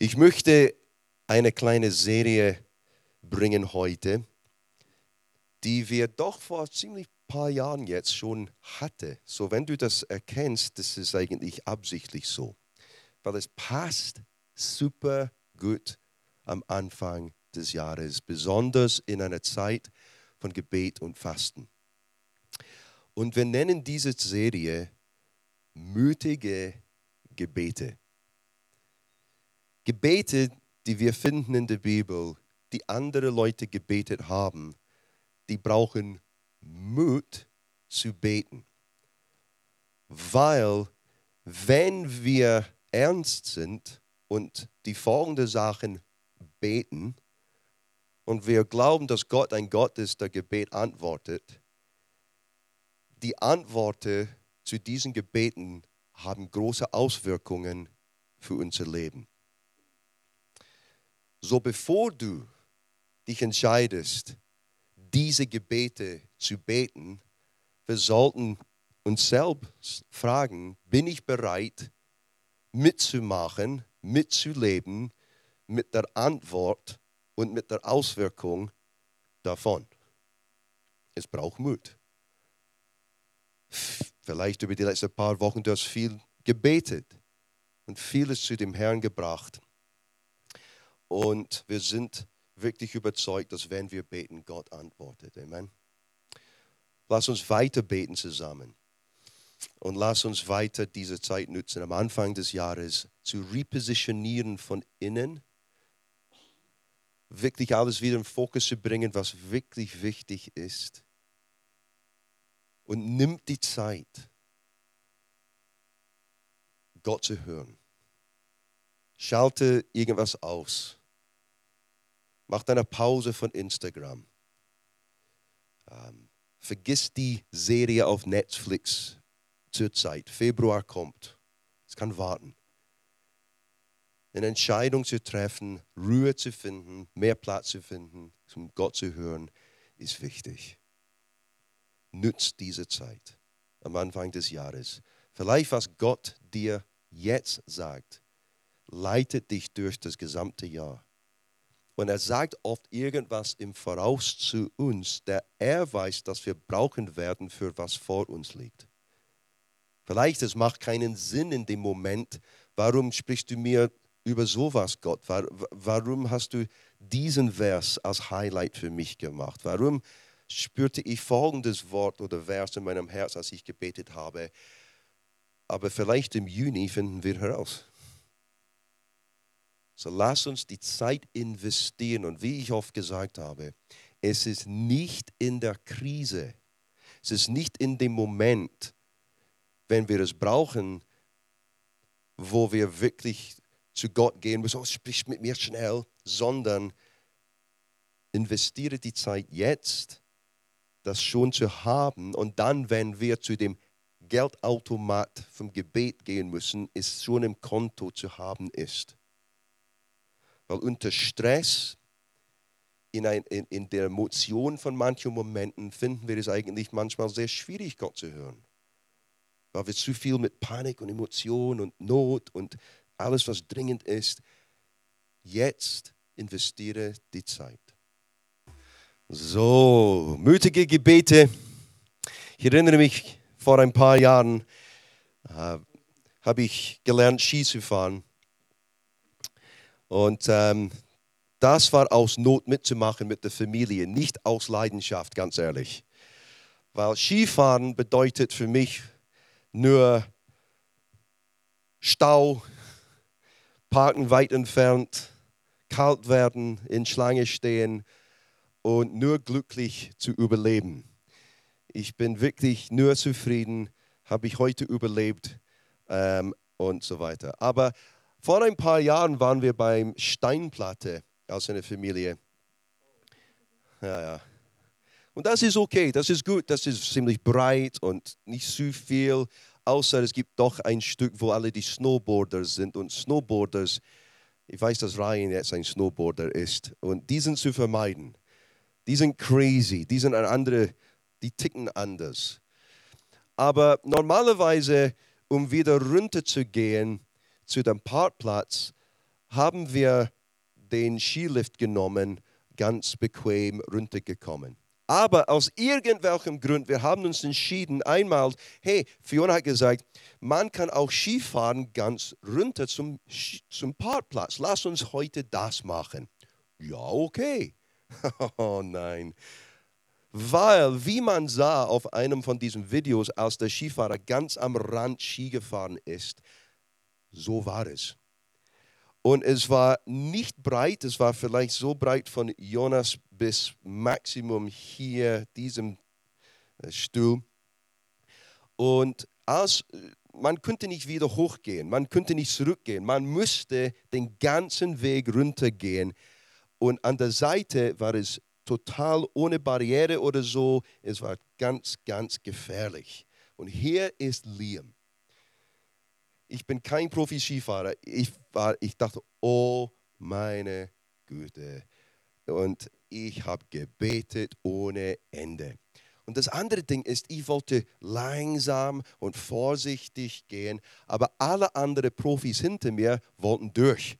Ich möchte eine kleine Serie bringen heute, die wir doch vor ziemlich paar Jahren jetzt schon hatte. So, wenn du das erkennst, das ist eigentlich absichtlich so, weil es passt super gut am Anfang des Jahres, besonders in einer Zeit von Gebet und Fasten. Und wir nennen diese Serie mutige Gebete. Gebete, die wir finden in der Bibel, die andere Leute gebetet haben, die brauchen Mut zu beten. Weil wenn wir ernst sind und die folgenden Sachen beten und wir glauben, dass Gott ein Gott ist, der Gebet antwortet, die Antworten zu diesen Gebeten haben große Auswirkungen für unser Leben. So bevor du dich entscheidest, diese Gebete zu beten, wir sollten uns selbst fragen, bin ich bereit mitzumachen, mitzuleben mit der Antwort und mit der Auswirkung davon. Es braucht Mut. Vielleicht über die letzten paar Wochen, du hast viel gebetet und vieles zu dem Herrn gebracht. Und wir sind wirklich überzeugt, dass wenn wir beten, Gott antwortet. Amen. Lass uns weiter beten zusammen. Und lass uns weiter diese Zeit nutzen, am Anfang des Jahres zu repositionieren von innen, wirklich alles wieder im Fokus zu bringen, was wirklich wichtig ist. Und nimmt die Zeit, Gott zu hören. Schalte irgendwas aus Mach eine Pause von Instagram. Ähm, vergiss die Serie auf Netflix zurzeit. Februar kommt. Es kann warten. Eine Entscheidung zu treffen, Ruhe zu finden, mehr Platz zu finden, um Gott zu hören, ist wichtig. Nutzt diese Zeit am Anfang des Jahres. Vielleicht, was Gott dir jetzt sagt, leitet dich durch das gesamte Jahr. Und er sagt oft irgendwas im Voraus zu uns, der er weiß, dass wir brauchen werden, für was vor uns liegt. Vielleicht es macht keinen Sinn in dem Moment. Warum sprichst du mir über sowas, Gott? Warum hast du diesen Vers als Highlight für mich gemacht? Warum spürte ich folgendes Wort oder Vers in meinem Herz, als ich gebetet habe? Aber vielleicht im Juni finden wir heraus. So lass uns die Zeit investieren. Und wie ich oft gesagt habe, es ist nicht in der Krise, es ist nicht in dem Moment, wenn wir es brauchen, wo wir wirklich zu Gott gehen müssen, oh, sprich mit mir schnell, sondern investiere die Zeit jetzt, das schon zu haben. Und dann, wenn wir zu dem Geldautomat vom Gebet gehen müssen, ist schon im Konto zu haben ist. Weil unter Stress, in, ein, in, in der Emotion von manchen Momenten, finden wir es eigentlich manchmal sehr schwierig, Gott zu hören. Weil wir zu viel mit Panik und Emotion und Not und alles, was dringend ist, jetzt investiere die Zeit. So, mutige Gebete. Ich erinnere mich, vor ein paar Jahren äh, habe ich gelernt, Ski zu fahren. Und ähm, das war aus Not mitzumachen mit der Familie, nicht aus Leidenschaft, ganz ehrlich. Weil Skifahren bedeutet für mich nur Stau, Parken weit entfernt, kalt werden, in Schlange stehen und nur glücklich zu überleben. Ich bin wirklich nur zufrieden, habe ich heute überlebt ähm, und so weiter. Aber vor ein paar Jahren waren wir beim Steinplatte als eine Familie. Ja, ja. Und das ist okay, das ist gut, das ist ziemlich breit und nicht zu viel, außer es gibt doch ein Stück, wo alle die Snowboarders sind. Und Snowboarders, ich weiß, dass Ryan jetzt ein Snowboarder ist, und die sind zu vermeiden. Die sind crazy, die sind andere, die ticken anders. Aber normalerweise, um wieder runterzugehen, zu dem Parkplatz haben wir den Skilift genommen, ganz bequem runtergekommen. Aber aus irgendwelchem Grund, wir haben uns entschieden, einmal, hey, Fiona hat gesagt, man kann auch Skifahren ganz runter zum, zum Parkplatz. Lass uns heute das machen. Ja, okay. oh nein. Weil, wie man sah auf einem von diesen Videos, als der Skifahrer ganz am Rand Ski gefahren ist, so war es. Und es war nicht breit, es war vielleicht so breit von Jonas bis Maximum hier, diesem äh, Stuhl. Und als, man konnte nicht wieder hochgehen, man konnte nicht zurückgehen, man musste den ganzen Weg runtergehen. Und an der Seite war es total ohne Barriere oder so, es war ganz, ganz gefährlich. Und hier ist Liam ich bin kein Profi-Skifahrer. Ich, ich dachte, oh meine Güte. Und ich habe gebetet ohne Ende. Und das andere Ding ist, ich wollte langsam und vorsichtig gehen, aber alle anderen Profis hinter mir wollten durch.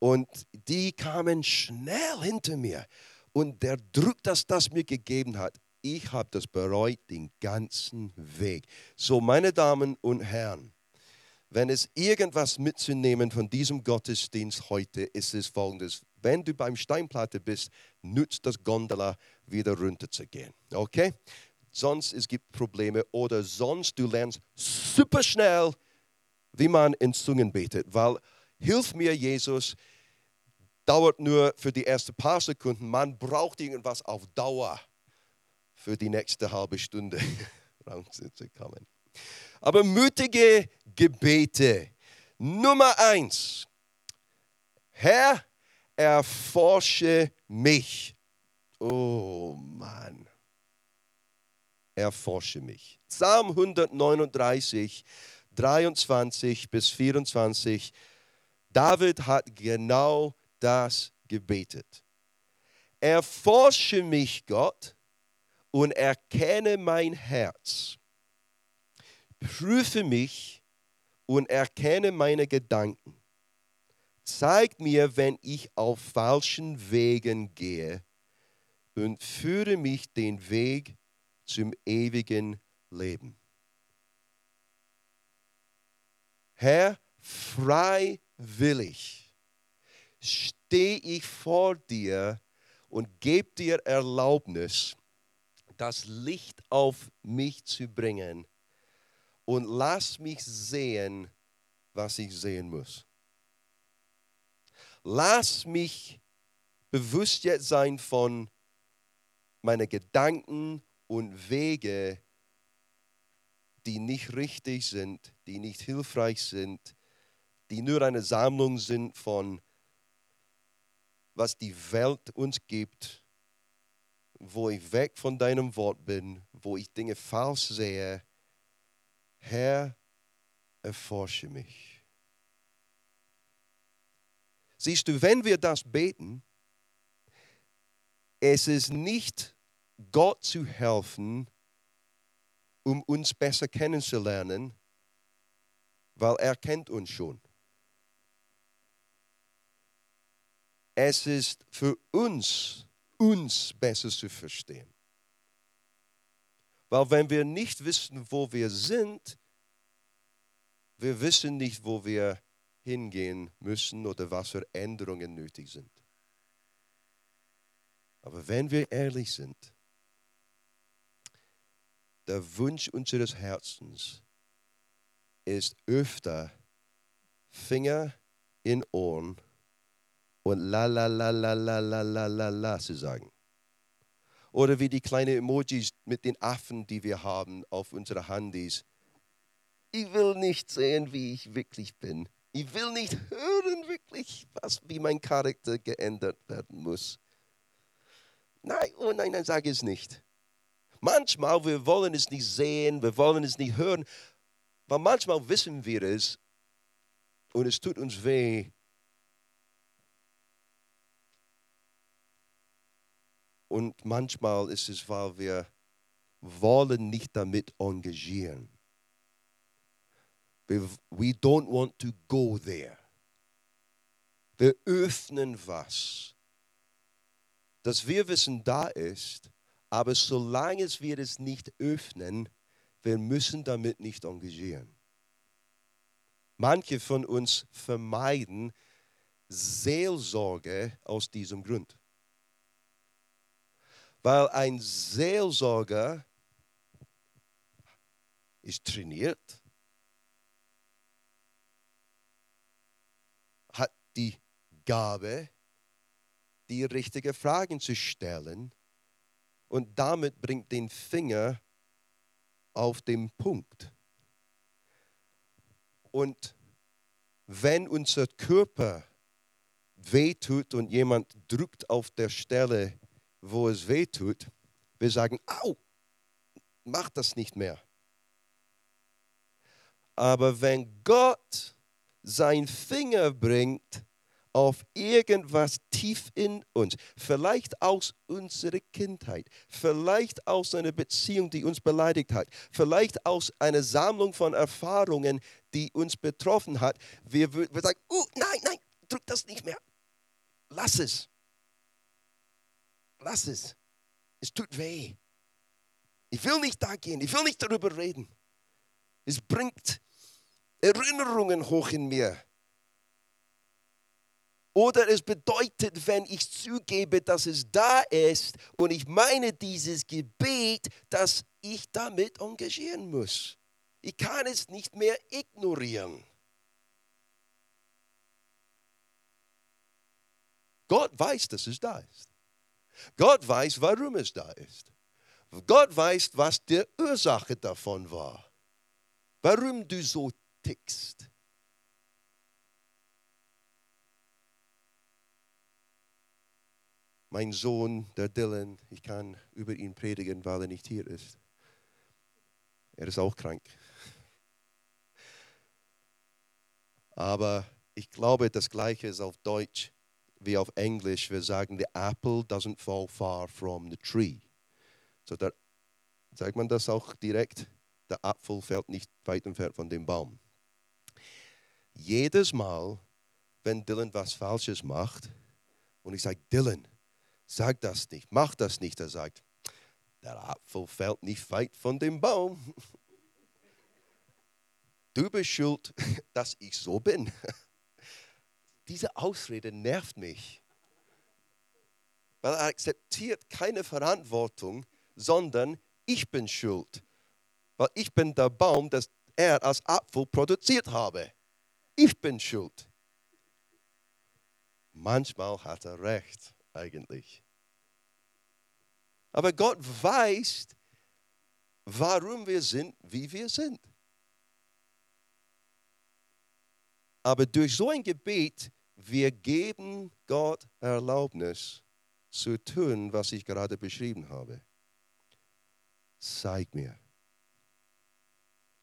Und die kamen schnell hinter mir. Und der Druck, das das mir gegeben hat, ich habe das bereut den ganzen Weg. So, meine Damen und Herren, wenn es irgendwas mitzunehmen von diesem Gottesdienst heute, ist es folgendes. Wenn du beim Steinplatte bist, nützt das Gondola wieder runter zu gehen. Okay? Sonst es gibt Probleme oder sonst du lernst super schnell, wie man in Zungen betet. Weil, hilf mir, Jesus, dauert nur für die ersten paar Sekunden. Man braucht irgendwas auf Dauer für die nächste halbe Stunde rauszukommen. Aber mutige Gebete. Nummer eins. Herr, erforsche mich. Oh Mann. Erforsche mich. Psalm 139, 23 bis 24. David hat genau das gebetet. Erforsche mich, Gott, und erkenne mein Herz prüfe mich und erkenne meine Gedanken. Zeig mir, wenn ich auf falschen Wegen gehe und führe mich den Weg zum ewigen Leben. Herr, freiwillig stehe ich vor dir und gebe dir Erlaubnis, das Licht auf mich zu bringen und lass mich sehen, was ich sehen muss. Lass mich bewusst jetzt sein von meinen Gedanken und Wege, die nicht richtig sind, die nicht hilfreich sind, die nur eine Sammlung sind von, was die Welt uns gibt, wo ich weg von deinem Wort bin, wo ich Dinge falsch sehe Herr, erforsche mich. Siehst du, wenn wir das beten, es ist nicht Gott zu helfen, um uns besser kennenzulernen, weil er kennt uns schon. Es ist für uns, uns besser zu verstehen. Weil wenn wir nicht wissen, wo wir sind, wir wissen nicht, wo wir hingehen müssen oder was für Änderungen nötig sind. Aber wenn wir ehrlich sind, der Wunsch unseres Herzens ist öfter Finger in Ohren und la la la la la la la la la zu sagen. Oder wie die kleinen Emojis mit den Affen, die wir haben auf unseren Handys. Ich will nicht sehen, wie ich wirklich bin. Ich will nicht hören, wirklich, was, wie mein Charakter geändert werden muss. Nein, oh nein, nein, sage es nicht. Manchmal, wir wollen es nicht sehen, wir wollen es nicht hören, weil manchmal wissen wir es und es tut uns weh, Und manchmal ist es, weil wir wollen nicht damit engagieren. We don't want to go there. Wir öffnen was, das wir wissen da ist, aber solange wir es nicht öffnen, wir müssen damit nicht engagieren. Manche von uns vermeiden Seelsorge aus diesem Grund. Weil ein Seelsorger ist trainiert, hat die Gabe, die richtigen Fragen zu stellen und damit bringt den Finger auf den Punkt. Und wenn unser Körper wehtut und jemand drückt auf der Stelle, wo es wehtut, wir sagen, au, mach das nicht mehr. Aber wenn Gott seinen Finger bringt auf irgendwas tief in uns, vielleicht aus unserer Kindheit, vielleicht aus einer Beziehung, die uns beleidigt hat, vielleicht aus einer Sammlung von Erfahrungen, die uns betroffen hat, wir, wir sagen, oh, nein, nein, drück das nicht mehr. Lass es. Lass es. Es tut weh. Ich will nicht da gehen. Ich will nicht darüber reden. Es bringt Erinnerungen hoch in mir. Oder es bedeutet, wenn ich zugebe, dass es da ist und ich meine dieses Gebet, dass ich damit engagieren muss. Ich kann es nicht mehr ignorieren. Gott weiß, dass es da ist. Gott weiß, warum es da ist. Gott weiß, was die Ursache davon war. Warum du so tickst. Mein Sohn, der Dylan, ich kann über ihn predigen, weil er nicht hier ist. Er ist auch krank. Aber ich glaube, das Gleiche ist auf Deutsch wie auf Englisch, wir sagen, the apple doesn't fall far from the tree. So der, sagt man das auch direkt? Der Apfel fällt nicht weit entfernt von dem Baum. Jedes Mal, wenn Dylan was Falsches macht und ich sage, Dylan, sag das nicht, mach das nicht, er sagt, der Apfel fällt nicht weit von dem Baum. Du bist schuld, dass ich so bin. Diese Ausrede nervt mich, weil er akzeptiert keine Verantwortung, sondern ich bin schuld, weil ich bin der Baum, das er als Apfel produziert habe. Ich bin schuld. Manchmal hat er recht, eigentlich. Aber Gott weiß, warum wir sind, wie wir sind. Aber durch so ein Gebet wir geben Gott Erlaubnis zu tun, was ich gerade beschrieben habe. Zeig mir.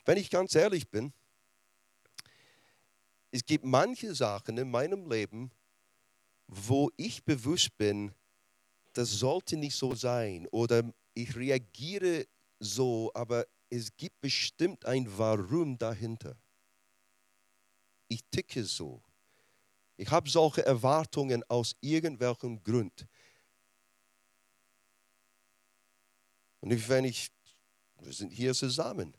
Wenn ich ganz ehrlich bin, es gibt manche Sachen in meinem Leben, wo ich bewusst bin, das sollte nicht so sein oder ich reagiere so, aber es gibt bestimmt ein Warum dahinter. Ich ticke so. Ich habe solche Erwartungen aus irgendwelchem Grund. Und wenn ich, wir sind hier zusammen.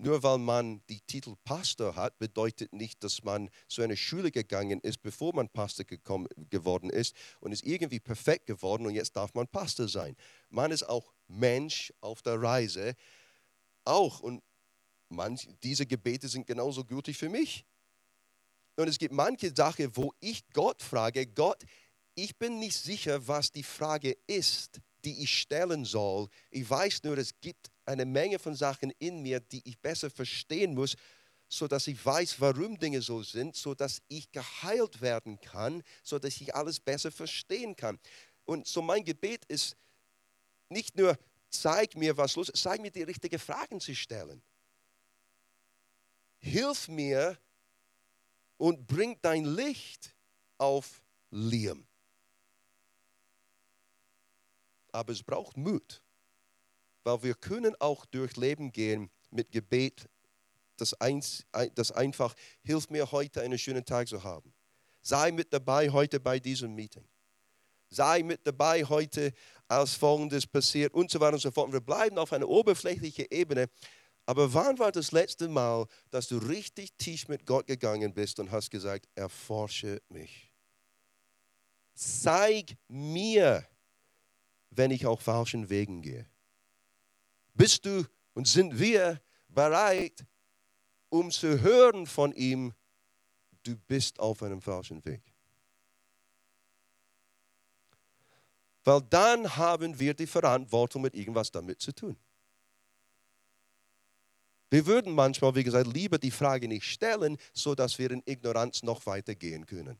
Nur weil man die Titel Pastor hat, bedeutet nicht, dass man zu einer Schule gegangen ist, bevor man Pastor gekommen, geworden ist und ist irgendwie perfekt geworden und jetzt darf man Pastor sein. Man ist auch Mensch auf der Reise, auch. Und manch, diese Gebete sind genauso gültig für mich. Und es gibt manche Sachen, wo ich Gott frage, Gott, ich bin nicht sicher, was die Frage ist, die ich stellen soll. Ich weiß nur, es gibt eine Menge von Sachen in mir, die ich besser verstehen muss, sodass ich weiß, warum Dinge so sind, sodass ich geheilt werden kann, sodass ich alles besser verstehen kann. Und so mein Gebet ist nicht nur, zeig mir, was los ist, zeig mir die richtigen Fragen zu stellen. Hilf mir, und bringt dein Licht auf Liam. Aber es braucht Mut, weil wir können auch durch Leben gehen mit Gebet, das, eins, das einfach hilft mir heute einen schönen Tag zu haben. Sei mit dabei heute bei diesem Meeting. Sei mit dabei heute, als Folgendes passiert und so weiter und so fort. Wir bleiben auf einer oberflächlichen Ebene. Aber wann war das letzte Mal, dass du richtig tief mit Gott gegangen bist und hast gesagt, erforsche mich? Zeig mir, wenn ich auf falschen Wegen gehe. Bist du und sind wir bereit, um zu hören von ihm, du bist auf einem falschen Weg? Weil dann haben wir die Verantwortung, mit irgendwas damit zu tun. Wir würden manchmal, wie gesagt, lieber die Frage nicht stellen, sodass wir in Ignoranz noch weitergehen können.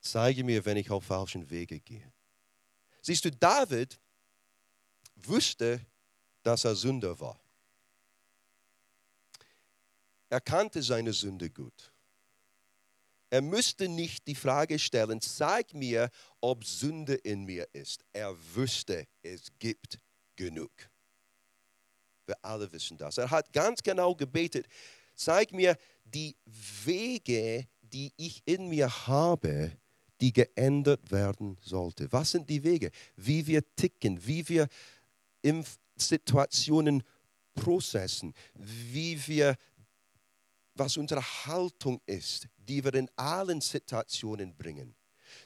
Zeige mir, wenn ich auf falschen Wege gehe. Siehst du, David wusste, dass er Sünder war. Er kannte seine Sünde gut. Er müsste nicht die Frage stellen, zeig mir, ob Sünde in mir ist. Er wusste, es gibt genug. Wir alle wissen das. Er hat ganz genau gebetet, zeig mir die Wege, die ich in mir habe, die geändert werden sollte. Was sind die Wege? Wie wir ticken, wie wir in Situationen processen, wie wir was unsere Haltung ist, die wir in allen Situationen bringen.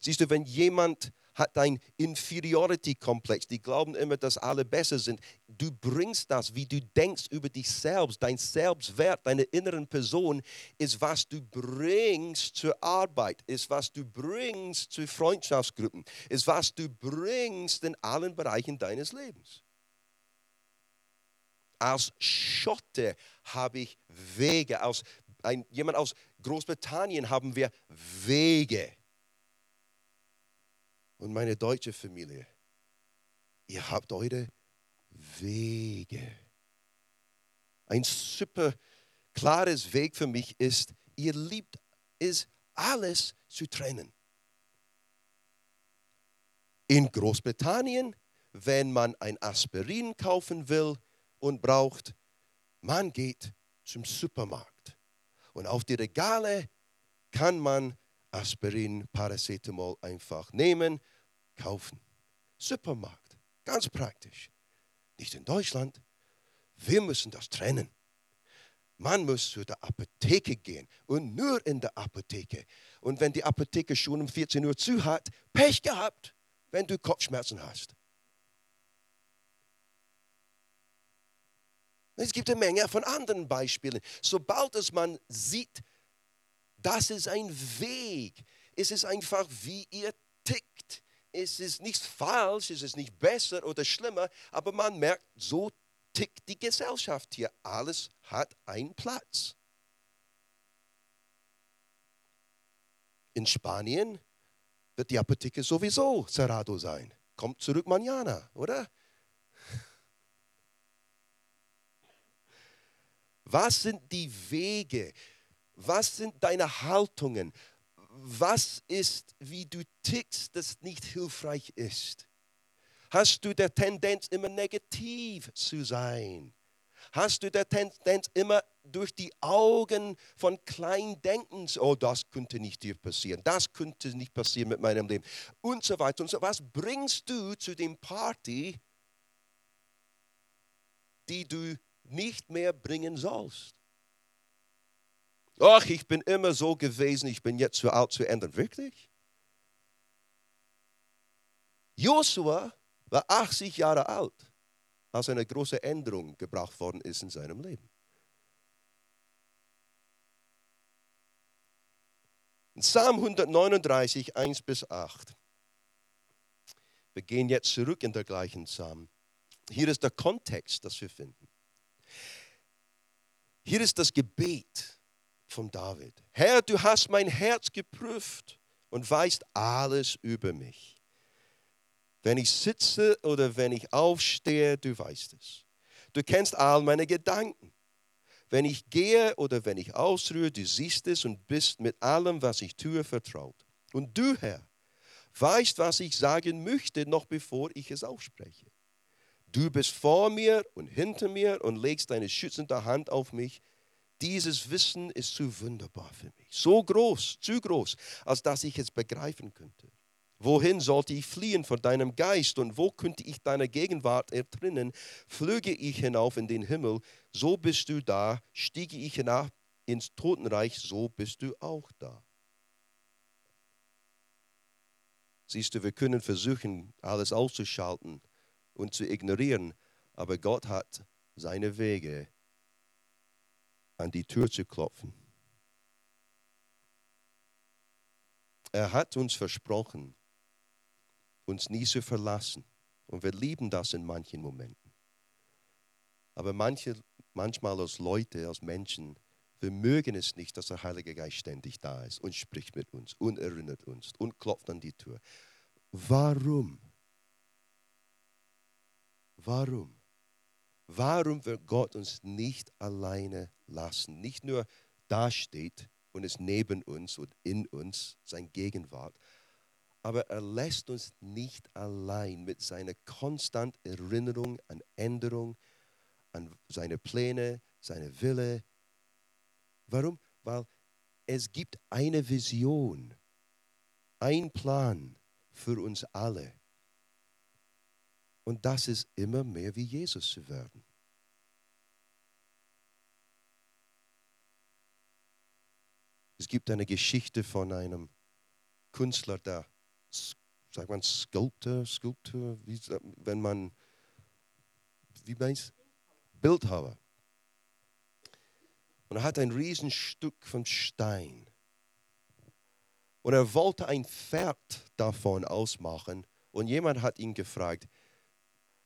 Siehst du, wenn jemand hat ein Inferiority-Komplex, die glauben immer, dass alle besser sind, du bringst das, wie du denkst über dich selbst, dein Selbstwert, deine inneren Person, ist, was du bringst zur Arbeit, ist, was du bringst zu Freundschaftsgruppen, ist, was du bringst in allen Bereichen deines Lebens. Als Schotte habe ich Wege. Als ein, jemand aus Großbritannien haben wir Wege. Und meine deutsche Familie, ihr habt eure Wege. Ein super klares Weg für mich ist, ihr liebt es, alles zu trennen. In Großbritannien, wenn man ein Aspirin kaufen will, und braucht, man geht zum Supermarkt. Und auf die Regale kann man Aspirin, Paracetamol einfach nehmen, kaufen. Supermarkt, ganz praktisch. Nicht in Deutschland. Wir müssen das trennen. Man muss zu der Apotheke gehen und nur in der Apotheke. Und wenn die Apotheke schon um 14 Uhr zu hat, Pech gehabt, wenn du Kopfschmerzen hast. Es gibt eine Menge von anderen Beispielen. Sobald es man sieht, das ist ein Weg. Es ist einfach, wie ihr tickt. Es ist nicht falsch, es ist nicht besser oder schlimmer, aber man merkt, so tickt die Gesellschaft hier. Alles hat einen Platz. In Spanien wird die Apotheke sowieso Cerrado sein. Kommt zurück mañana, oder? Was sind die Wege? Was sind deine Haltungen? Was ist, wie du tickst, das nicht hilfreich ist? Hast du der Tendenz, immer negativ zu sein? Hast du der Tendenz, immer durch die Augen von Kleindenkens, oh, das könnte nicht dir passieren, das könnte nicht passieren mit meinem Leben und so weiter und so. Was bringst du zu dem Party, die du nicht mehr bringen sollst. Ach, ich bin immer so gewesen, ich bin jetzt zu alt zu ändern. Wirklich? Josua war 80 Jahre alt, als eine große Änderung gebracht worden ist in seinem Leben. In Psalm 139, 1 bis 8. Wir gehen jetzt zurück in der gleichen Psalm. Hier ist der Kontext, das wir finden. Hier ist das Gebet von David. Herr, du hast mein Herz geprüft und weißt alles über mich. Wenn ich sitze oder wenn ich aufstehe, du weißt es. Du kennst all meine Gedanken. Wenn ich gehe oder wenn ich ausruhe, du siehst es und bist mit allem, was ich tue, vertraut. Und du, Herr, weißt, was ich sagen möchte, noch bevor ich es ausspreche. Du bist vor mir und hinter mir und legst deine schützende Hand auf mich. Dieses Wissen ist zu wunderbar für mich. So groß, zu groß, als dass ich es begreifen könnte. Wohin sollte ich fliehen von deinem Geist und wo könnte ich deine Gegenwart ertrinnen? Flöge ich hinauf in den Himmel, so bist du da. Stiege ich hinab ins Totenreich, so bist du auch da. Siehst du, wir können versuchen, alles auszuschalten und zu ignorieren, aber Gott hat seine Wege, an die Tür zu klopfen. Er hat uns versprochen, uns nie zu verlassen. Und wir lieben das in manchen Momenten. Aber manche, manchmal als Leute, als Menschen, wir mögen es nicht, dass der Heilige Geist ständig da ist und spricht mit uns und erinnert uns und klopft an die Tür. Warum? Warum? Warum wird Gott uns nicht alleine lassen? Nicht nur dasteht und ist neben uns und in uns, sein Gegenwart, aber er lässt uns nicht allein mit seiner konstanten Erinnerung an Änderung, an seine Pläne, seine Wille. Warum? Weil es gibt eine Vision, ein Plan für uns alle. Und das ist immer mehr wie Jesus zu werden. Es gibt eine Geschichte von einem Künstler, der, sagt man, Sculptor, Sculptor, wie, wenn man, wie meinst Bildhauer. Und er hat ein Riesenstück von Stein. Und er wollte ein Pferd davon ausmachen. Und jemand hat ihn gefragt,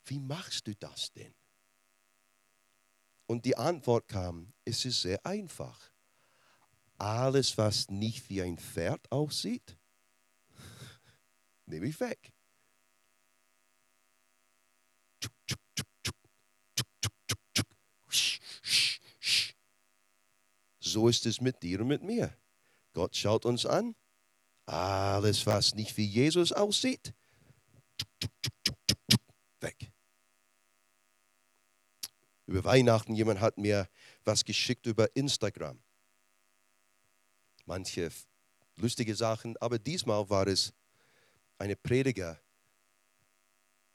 wie machst du das denn? Und die Antwort kam, es ist sehr einfach. Alles, was nicht wie ein Pferd aussieht, nehme ich weg. So ist es mit dir und mit mir. Gott schaut uns an. Alles, was nicht wie Jesus aussieht, weg über Weihnachten, jemand hat mir was geschickt über Instagram. Manche lustige Sachen, aber diesmal war es eine Prediger,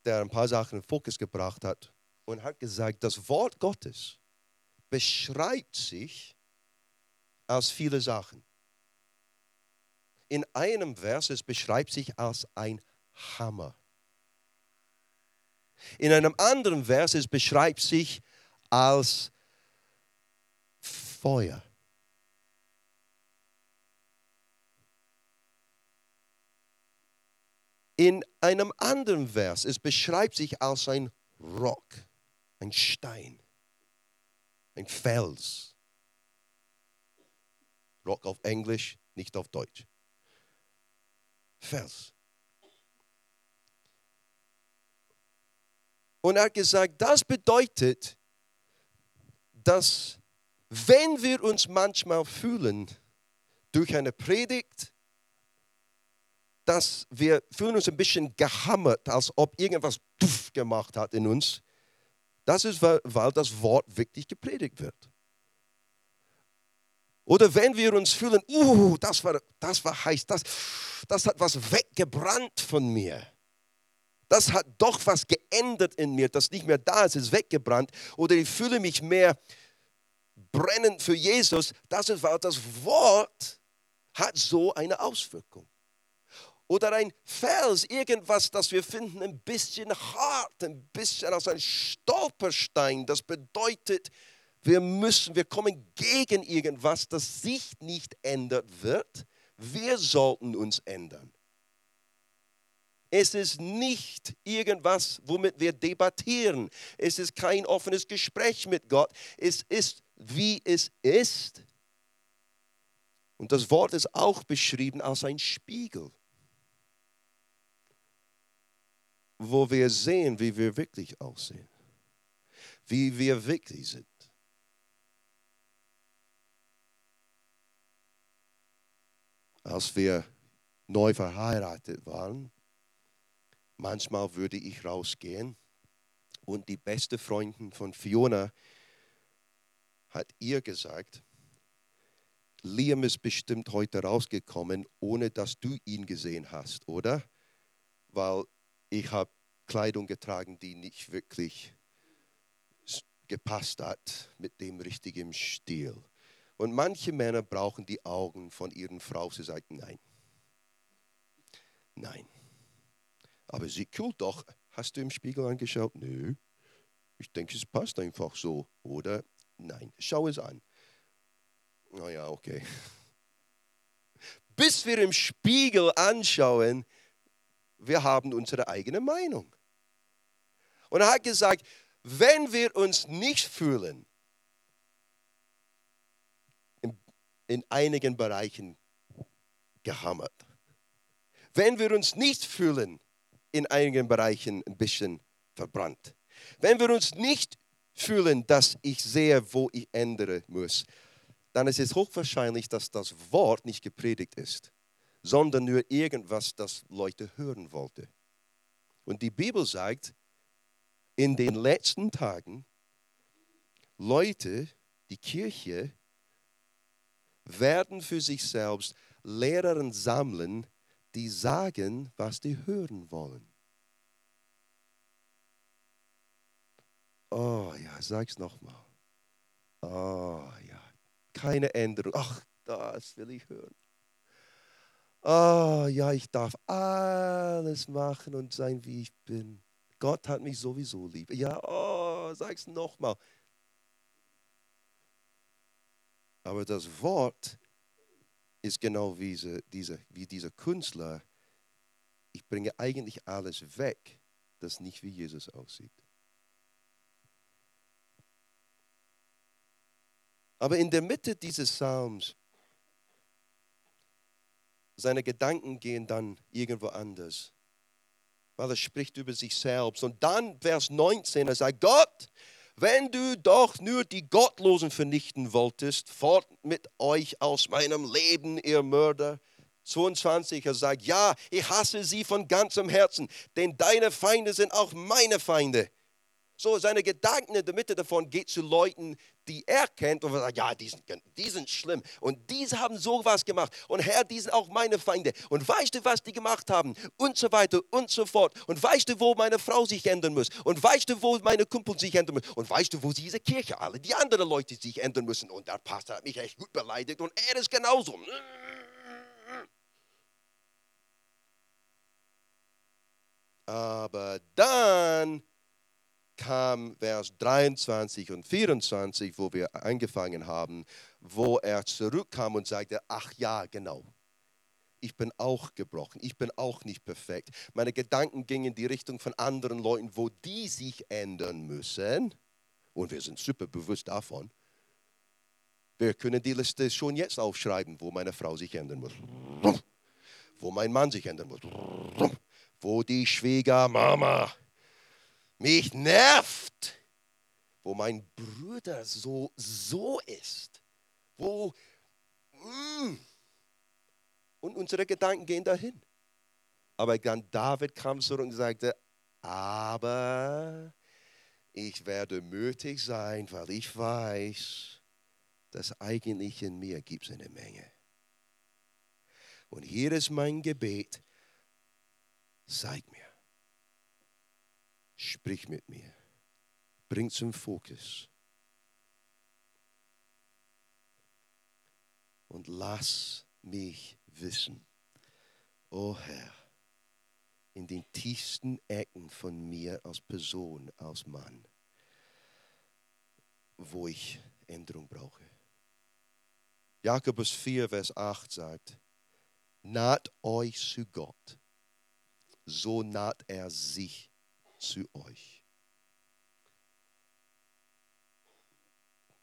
der ein paar Sachen in Fokus gebracht hat und hat gesagt, das Wort Gottes beschreibt sich als viele Sachen. In einem Vers es beschreibt sich als ein Hammer. In einem anderen Vers es beschreibt sich als Feuer. In einem anderen Vers, es beschreibt sich als ein Rock, ein Stein, ein Fels. Rock auf Englisch, nicht auf Deutsch. Fels. Und er hat gesagt, das bedeutet, dass wenn wir uns manchmal fühlen durch eine Predigt, dass wir fühlen uns ein bisschen gehammert, als ob irgendwas duff gemacht hat in uns, das ist, weil, das Wort wirklich gepredigt wird. Oder wenn wir uns fühlen, uh, das war, das war heiß, das, das hat was weggebrannt von mir das hat doch was geändert in mir, das nicht mehr da ist, ist weggebrannt. Oder ich fühle mich mehr brennend für Jesus. Das ist, weil das Wort hat so eine Auswirkung. Oder ein Fels, irgendwas, das wir finden, ein bisschen hart, ein bisschen als ein Stolperstein. Das bedeutet, wir müssen, wir kommen gegen irgendwas, das sich nicht ändert wird. Wir sollten uns ändern. Es ist nicht irgendwas, womit wir debattieren. Es ist kein offenes Gespräch mit Gott. Es ist, wie es ist. Und das Wort ist auch beschrieben als ein Spiegel, wo wir sehen, wie wir wirklich aussehen, wie wir wirklich sind. Als wir neu verheiratet waren, Manchmal würde ich rausgehen Und die beste Freundin von Fiona hat ihr gesagt, Liam ist bestimmt heute rausgekommen, ohne dass du ihn gesehen hast, oder? Weil ich habe Kleidung getragen, die nicht wirklich gepasst hat mit dem richtigen Stil. Und manche Männer brauchen die Augen von ihren Frau. Sie sagen, nein. Nein. Aber sie kühlt doch. Hast du im Spiegel angeschaut? Nö. Ich denke, es passt einfach so. Oder? Nein. Schau es an. Naja, okay. Bis wir im Spiegel anschauen, wir haben unsere eigene Meinung. Und er hat gesagt, wenn wir uns nicht fühlen, in, in einigen Bereichen gehammert. Wenn wir uns nicht fühlen, in einigen Bereichen ein bisschen verbrannt. Wenn wir uns nicht fühlen, dass ich sehe, wo ich ändern muss, dann ist es hochwahrscheinlich, dass das Wort nicht gepredigt ist, sondern nur irgendwas, das Leute hören wollten. Und die Bibel sagt, in den letzten Tagen, Leute, die Kirche, werden für sich selbst Lehrer sammeln, die sagen, was die hören wollen. Oh ja, sag's nochmal. Oh ja, keine Änderung. Ach, das will ich hören. Oh ja, ich darf alles machen und sein, wie ich bin. Gott hat mich sowieso lieb. Ja, oh, sag's nochmal. Aber das Wort ist genau wie, diese, diese, wie dieser Künstler. Ich bringe eigentlich alles weg, das nicht wie Jesus aussieht. Aber in der Mitte dieses Psalms, seine Gedanken gehen dann irgendwo anders, weil er spricht über sich selbst. Und dann Vers 19, er sagt, Gott, wenn du doch nur die Gottlosen vernichten wolltest, fort mit euch aus meinem Leben, ihr Mörder. 22, er sagt, ja, ich hasse sie von ganzem Herzen, denn deine Feinde sind auch meine Feinde. So, seine Gedanken in der Mitte davon geht zu Leuten, die er kennt und sagt, ja, die sind, die sind schlimm. Und diese haben sowas gemacht. Und Herr, die sind auch meine Feinde. Und weißt du, was die gemacht haben? Und so weiter und so fort. Und weißt du, wo meine Frau sich ändern muss? Und weißt du, wo meine Kumpel sich ändern muss? Und weißt du, wo diese Kirche, alle die anderen Leute sich ändern müssen? Und der Pastor hat mich echt gut beleidigt. Und er ist genauso. Aber dann kam Vers 23 und 24, wo wir angefangen haben, wo er zurückkam und sagte, ach ja, genau. Ich bin auch gebrochen, ich bin auch nicht perfekt. Meine Gedanken gingen in die Richtung von anderen Leuten, wo die sich ändern müssen. Und wir sind super bewusst davon. Wir können die Liste schon jetzt aufschreiben, wo meine Frau sich ändern muss. Wo mein Mann sich ändern muss. Wo die Schwiegermama mich nervt, wo mein Bruder so, so ist, wo, mm, und unsere Gedanken gehen dahin. Aber dann David kam zurück und sagte, aber ich werde mütig sein, weil ich weiß, dass eigentlich in mir gibt es eine Menge. Und hier ist mein Gebet, zeig mir, Sprich mit mir. Bring zum Fokus. Und lass mich wissen, o oh Herr, in den tiefsten Ecken von mir als Person, als Mann, wo ich Änderung brauche. Jakobus 4, Vers 8 sagt, naht euch zu Gott, so naht er sich zu euch.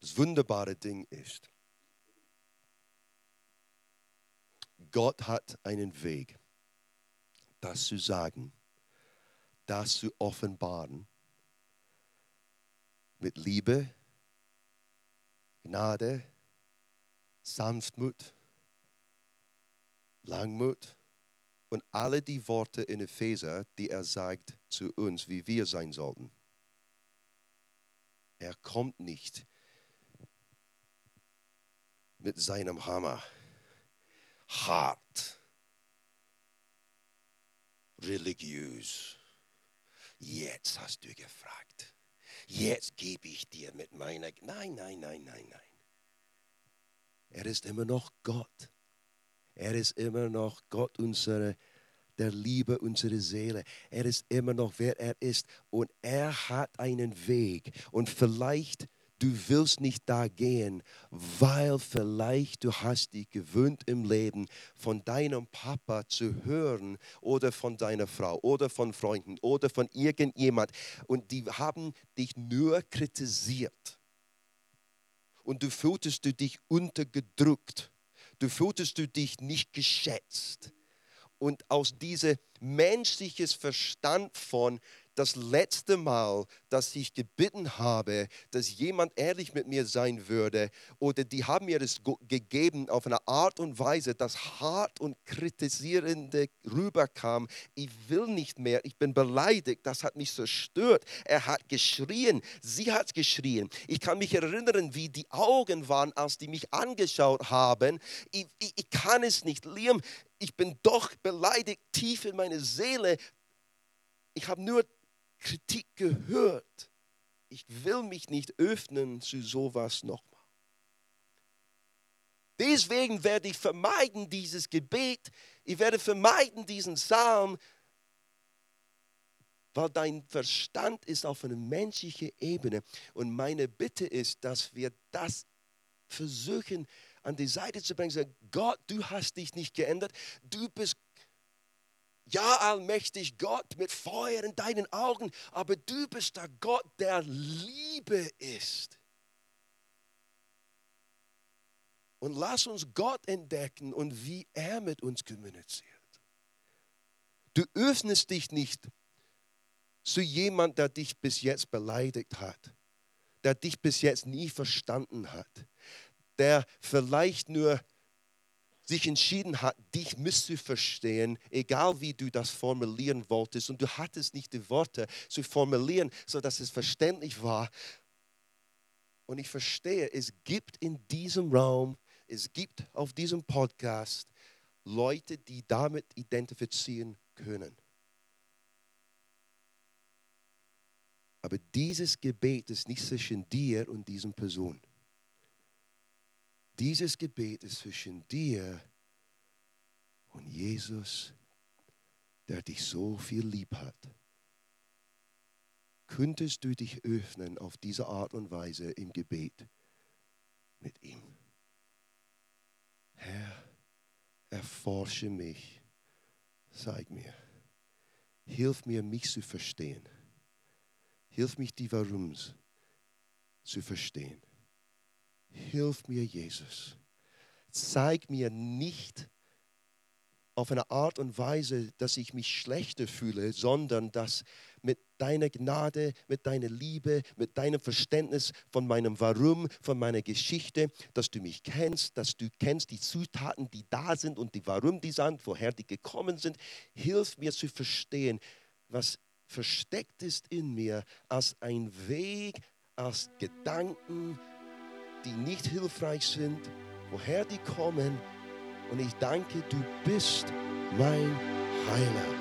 Das wunderbare Ding ist, Gott hat einen Weg, das zu sagen, das zu offenbaren, mit Liebe, Gnade, Sanftmut, Langmut und alle die Worte in Epheser, die er sagt zu uns, wie wir sein sollten. er kommt nicht mit seinem Hammer hart, religiös. Jetzt hast du gefragt. Jetzt gebe ich dir mit meiner... Nein, nein, nein, nein, nein. Er ist immer noch Gott. Er ist immer noch Gott, unsere, der Liebe unserer Seele. Er ist immer noch, wer er ist. Und er hat einen Weg. Und vielleicht du willst nicht da gehen, weil vielleicht du hast dich gewöhnt im Leben von deinem Papa zu hören oder von deiner Frau oder von Freunden oder von irgendjemand und die haben dich nur kritisiert. Und du fühltest du dich untergedrückt. Du fühltest du dich nicht geschätzt. Und aus diesem menschliches Verstand von, das letzte Mal, dass ich gebeten habe, dass jemand ehrlich mit mir sein würde, oder die haben mir das gegeben auf eine Art und Weise, das hart und kritisierende rüberkam. Ich will nicht mehr, ich bin beleidigt, das hat mich zerstört. Er hat geschrien, sie hat geschrien. Ich kann mich erinnern, wie die Augen waren, als die mich angeschaut haben. Ich, ich, ich kann es nicht. Liam, ich bin doch beleidigt tief in meine Seele. Ich habe nur Kritik gehört. Ich will mich nicht öffnen zu sowas nochmal. Deswegen werde ich vermeiden dieses Gebet. Ich werde vermeiden diesen Psalm, weil dein Verstand ist auf einer menschlichen Ebene. Und meine Bitte ist, dass wir das versuchen an die Seite zu bringen. Sagen, Gott, du hast dich nicht geändert. Du bist ja, allmächtig Gott mit Feuer in deinen Augen, aber du bist der Gott, der Liebe ist. Und lass uns Gott entdecken und wie er mit uns kommuniziert. Du öffnest dich nicht zu jemand, der dich bis jetzt beleidigt hat, der dich bis jetzt nie verstanden hat, der vielleicht nur sich entschieden hat, dich misszuverstehen, egal wie du das formulieren wolltest. Und du hattest nicht die Worte zu formulieren, sodass es verständlich war. Und ich verstehe, es gibt in diesem Raum, es gibt auf diesem Podcast Leute, die damit identifizieren können. Aber dieses Gebet ist nicht zwischen dir und diesem Person. Dieses Gebet ist zwischen dir und Jesus, der dich so viel lieb hat. Könntest du dich öffnen auf diese Art und Weise im Gebet mit ihm? Herr, erforsche mich, zeig mir, hilf mir, mich zu verstehen. Hilf mich, die Warums zu verstehen. Hilf mir, Jesus. Zeig mir nicht auf eine Art und Weise, dass ich mich schlechter fühle, sondern dass mit deiner Gnade, mit deiner Liebe, mit deinem Verständnis von meinem Warum, von meiner Geschichte, dass du mich kennst, dass du kennst die Zutaten, die da sind und die Warum die sind, woher die gekommen sind. Hilf mir zu verstehen, was versteckt ist in mir als ein Weg, als Gedanken, die nicht hilfreich sind, woher die kommen. Und ich danke, du bist mein Heiler.